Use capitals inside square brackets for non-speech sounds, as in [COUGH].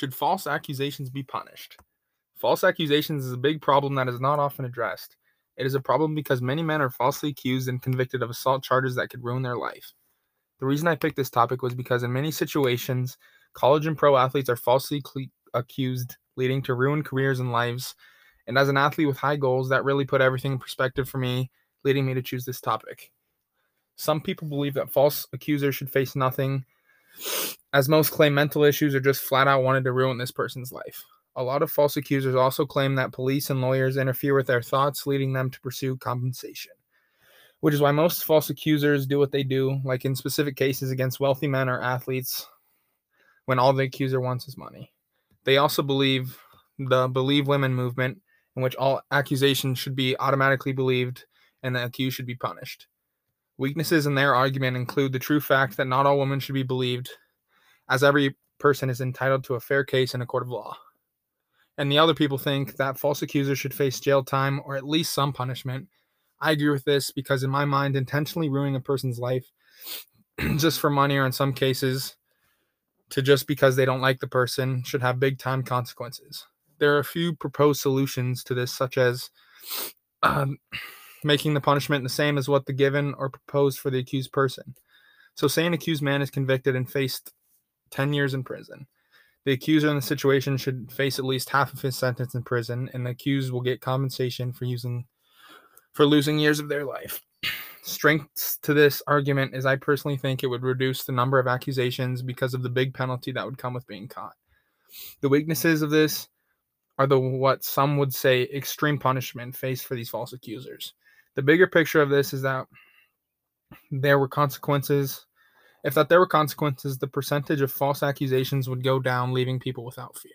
Should false accusations be punished? False accusations is a big problem that is not often addressed. It is a problem because many men are falsely accused and convicted of assault charges that could ruin their life. The reason I picked this topic was because in many situations, college and pro athletes are falsely cl- accused, leading to ruined careers and lives. And as an athlete with high goals, that really put everything in perspective for me, leading me to choose this topic. Some people believe that false accusers should face nothing, as most claim mental issues or just flat out wanted to ruin this person's life. A lot of false accusers also claim that police and lawyers interfere with their thoughts, leading them to pursue compensation. Which is why most false accusers do what they do, like in specific cases against wealthy men or athletes, when all the accuser wants is money. They also believe the Believe Women movement, in which all accusations should be automatically believed and the accused should be punished. Weaknesses in their argument include the true fact that not all women should be believed, as every person is entitled to a fair case in a court of law. And the other people think that false accusers should face jail time or at least some punishment. I agree with this because, in my mind, intentionally ruining a person's life [CLEARS THROAT] just for money or in some cases to just because they don't like the person should have big time consequences. There are a few proposed solutions to this, such as [CLEARS THROAT] um, making the punishment the same as what the given or proposed for the accused person. So, say an accused man is convicted and faced 10 years in prison. The accuser in the situation should face at least half of his sentence in prison, and the accused will get compensation for using for losing years of their life. [CLEARS THROAT] Strengths to this argument is I personally think it would reduce the number of accusations because of the big penalty that would come with being caught. The weaknesses of this are the what some would say extreme punishment faced for these false accusers. The bigger picture of this is that there were consequences. If that there were consequences, the percentage of false accusations would go down, leaving people without fear.